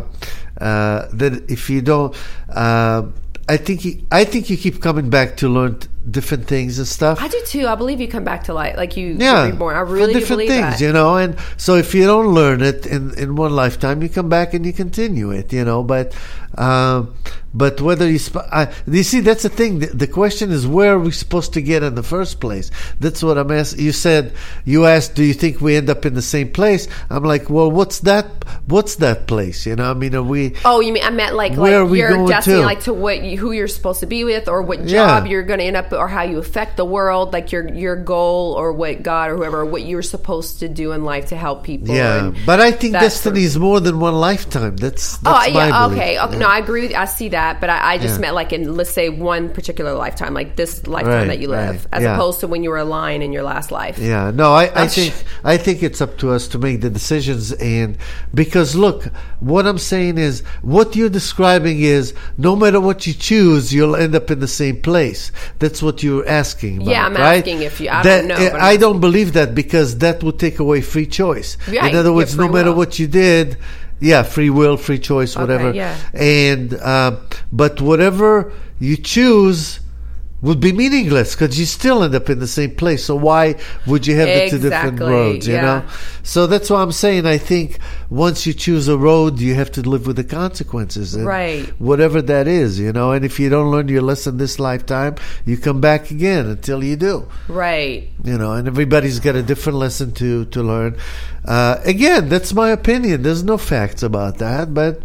that if you don't, uh, I think you, I think you keep coming back to learn different things and stuff. I do too. I believe you come back to life, like you yeah, reborn. I for really do different things, that. you know. And so if you don't learn it in in one lifetime, you come back and you continue it, you know. But um, but whether you, sp- I, you see, that's the thing. The, the question is where are we supposed to get in the first place? That's what I'm asking. You said you asked, do you think we end up in the same place? I'm like, well, what's that? What's that place? You know, I mean, are we? Oh, you mean I meant like Where are like we your going destiny, to? like to what you, who you're supposed to be with, or what Yeah. job you're going to end up, or how you affect the world, like your your goal, or what God or whoever, what you're supposed to do in life to help people. Yeah, but I think destiny is more than one lifetime. That's, Oh that's my yeah, okay. okay. Yeah. No, I agree. With you. I see that, but I, I just Yeah. meant like in let's say one particular lifetime, like this lifetime Right, that you live, right. as Yeah. opposed to when you were a lion in your last life. Yeah, no, I, I think I think it's up to us to make the decisions, and because look, what I'm saying is, what you're describing is, no matter what you choose, you'll end up in the same place. That's what you're asking. About, Yeah, I'm right? asking if you- I That- don't know, eh, I'm don't believe that because that would take away free choice. Right, in other words, no matter will. what you did. Yeah, free will, free choice, whatever. yeah. And um, but whatever you choose would be meaningless because you still end up in the same place. So why would you have the two different roads? You yeah. know. So that's why I'm saying. I think once you choose a road, you have to live with the consequences, Right. Whatever that is, you know. And if you don't learn your lesson this lifetime, you come back again until you do Right. you know, and everybody's got a different lesson to to learn. Uh, again, that's my opinion. There's no facts about that, but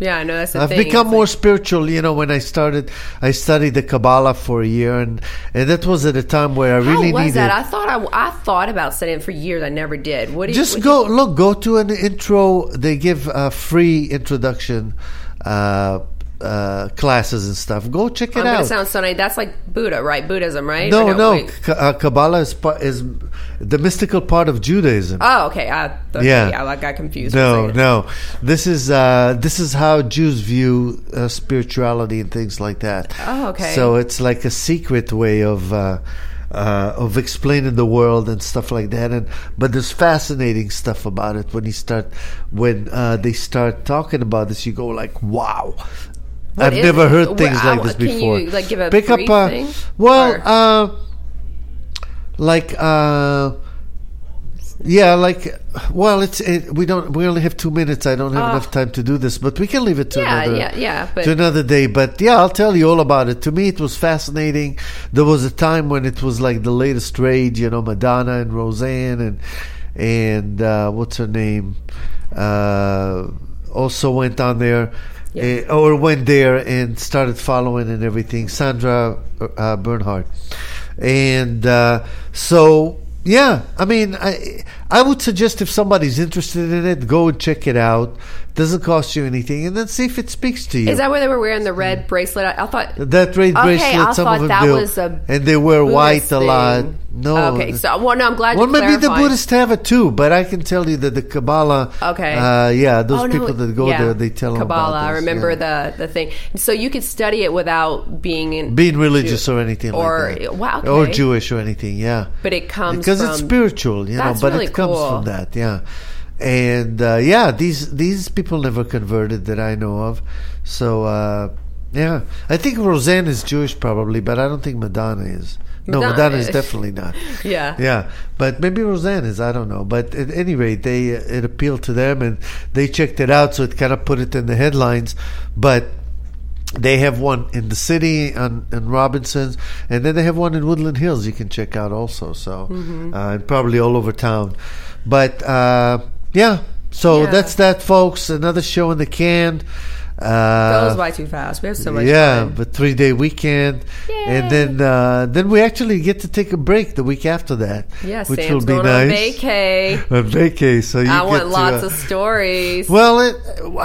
Yeah, I know that's I've thing. become It's more like- spiritual. You know, when I started, I studied the Kabbalah for a year, and and that was at a time where I really How was needed. that? I thought I, I thought about studying for years. I never did. What do you just what go look, go to an intro. They give a free introduction. Uh, uh, classes and stuff. Go check it I'm out. gonna sound so nice. That's like Buddha, right? Buddhism, right? no, Or no, wait. K- uh, Kabbalah is part, is the mystical part of Judaism. Oh, okay. I, okay, Yeah. yeah. I got confused. No, no. This is uh, this is how Jews view uh, spirituality and things like that. Oh, okay. So it's like a secret way of uh, uh, of explaining the world and stuff like that. And but there's fascinating stuff about it when you start when uh, they start talking about this. You go like, wow. What I've never it? heard things Well, like this before. you, like, Pick up a thing? well, uh, like uh, yeah, like well, it's it, we don't we only have two minutes. I don't have Ah. enough time to do this, but we can leave it to Yeah, another yeah, yeah, but- to another day. But yeah, I'll tell you all about it. To me, it was fascinating. There was a time when it was like the latest rage, you know, Madonna and Roseanne and and uh, what's her name uh, also went on there. Yeah. uh, or went there and started following and everything. Sandra uh, Bernhard, and uh, so yeah, I mean, I I would suggest if somebody's interested in it, go and check it out. Doesn't cost you anything, and then see if it speaks to you. Is that where they were wearing the red bracelet? I, I thought. that red Okay, bracelet, I some thought of them that do, was a and they wear white Buddhist a lot. No, Okay, so well, no, I'm glad well, maybe the. Buddhists have it too, but I can tell you that the Kabbalah. Okay. Uh, yeah, those Oh, no, people that go yeah. there, they tell them Kabbalah. I remember yeah. the the thing. So you could study it without being in being religious or anything or like that, wow, or. Jewish or anything. Yeah, but it comes because from it's spiritual, you know. But really it comes cool. from that, yeah. And uh, yeah, these these people never converted that I know of. So uh, yeah, I think Roseanne is Jewish probably, but I don't think Madonna is. No, Madonna is. definitely not. Yeah. Yeah, but maybe Roseanne is. I don't know. But at any rate, they it appealed to them and they checked it out, so it kind of put it in the headlines. But they have one in the city on, in Robertson's, and then they have one in Woodland Hills. You can check out also. So Mm-hmm. uh, and probably all over town. But uh, yeah, so Yeah. that's that, folks. Another show in the can. Uh, goes by too fast. We have so much yeah, time. but three day weekend, and then uh, then we actually get to take a break the week after that. Yeah, which Sam's will be going on nice. vacay. On vacay, so you I want to, lots uh, of stories. Well, it,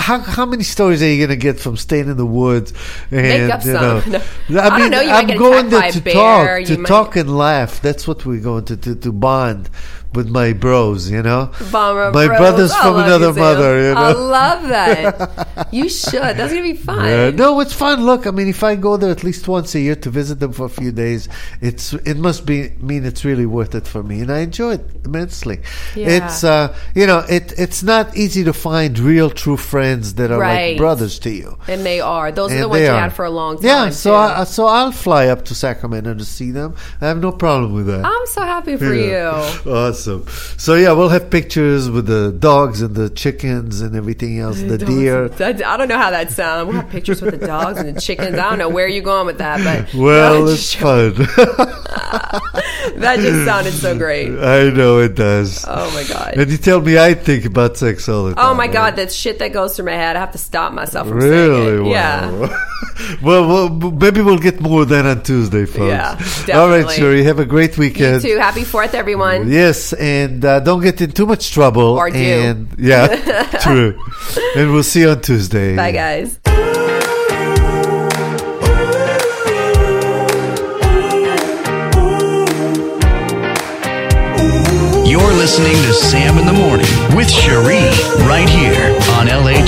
how how many stories are you going to get from staying in the woods? And, Make up you some. know, No. I I don't mean, know, you I'm get going there a to talk, to might- talk and laugh. That's what we're going to to, to bond with my bros. You know, Bomber my Bros. brothers from another you, mother. You know, I love that. you should. That's gonna be fun. Yeah, no, it's fun. Look, I mean, if I go there at least once a year to visit them for a few days, it's it must be mean it's really worth it for me, and I enjoy it immensely. Yeah. It's uh, you know, it it's not easy to find real true friends that are Right. like brothers to you. And they are. Those are the ones you had for a long time. Yeah, so too. I, so I'll fly up to Sacramento to see them. I have no problem with that. I'm so happy for Yeah. you. Awesome. So yeah, we'll have pictures with the dogs and the chickens and everything else, the deer. That- I don't know how that sounds. We'll have pictures with the dogs and the chickens. I don't know where you're going with that, but Well, it's fun. that just sounded so great. I know it does. Oh my god. And you tell me I think about sex all the oh time. Oh my right? god, that shit that goes through my head. I have to stop myself from Really? saying it. Wow. Yeah. well, well, maybe we'll get more of that on Tuesday, folks. Yeah, definitely. All right. Cherie. Have a great You weekend. too. Happy Fourth, everyone. Yes, and uh, don't get in too much trouble. Or do. And yeah, true. And we'll see you on Tuesday. Bye, guys. You're listening to Sam in the Morning with Cherie right here on LA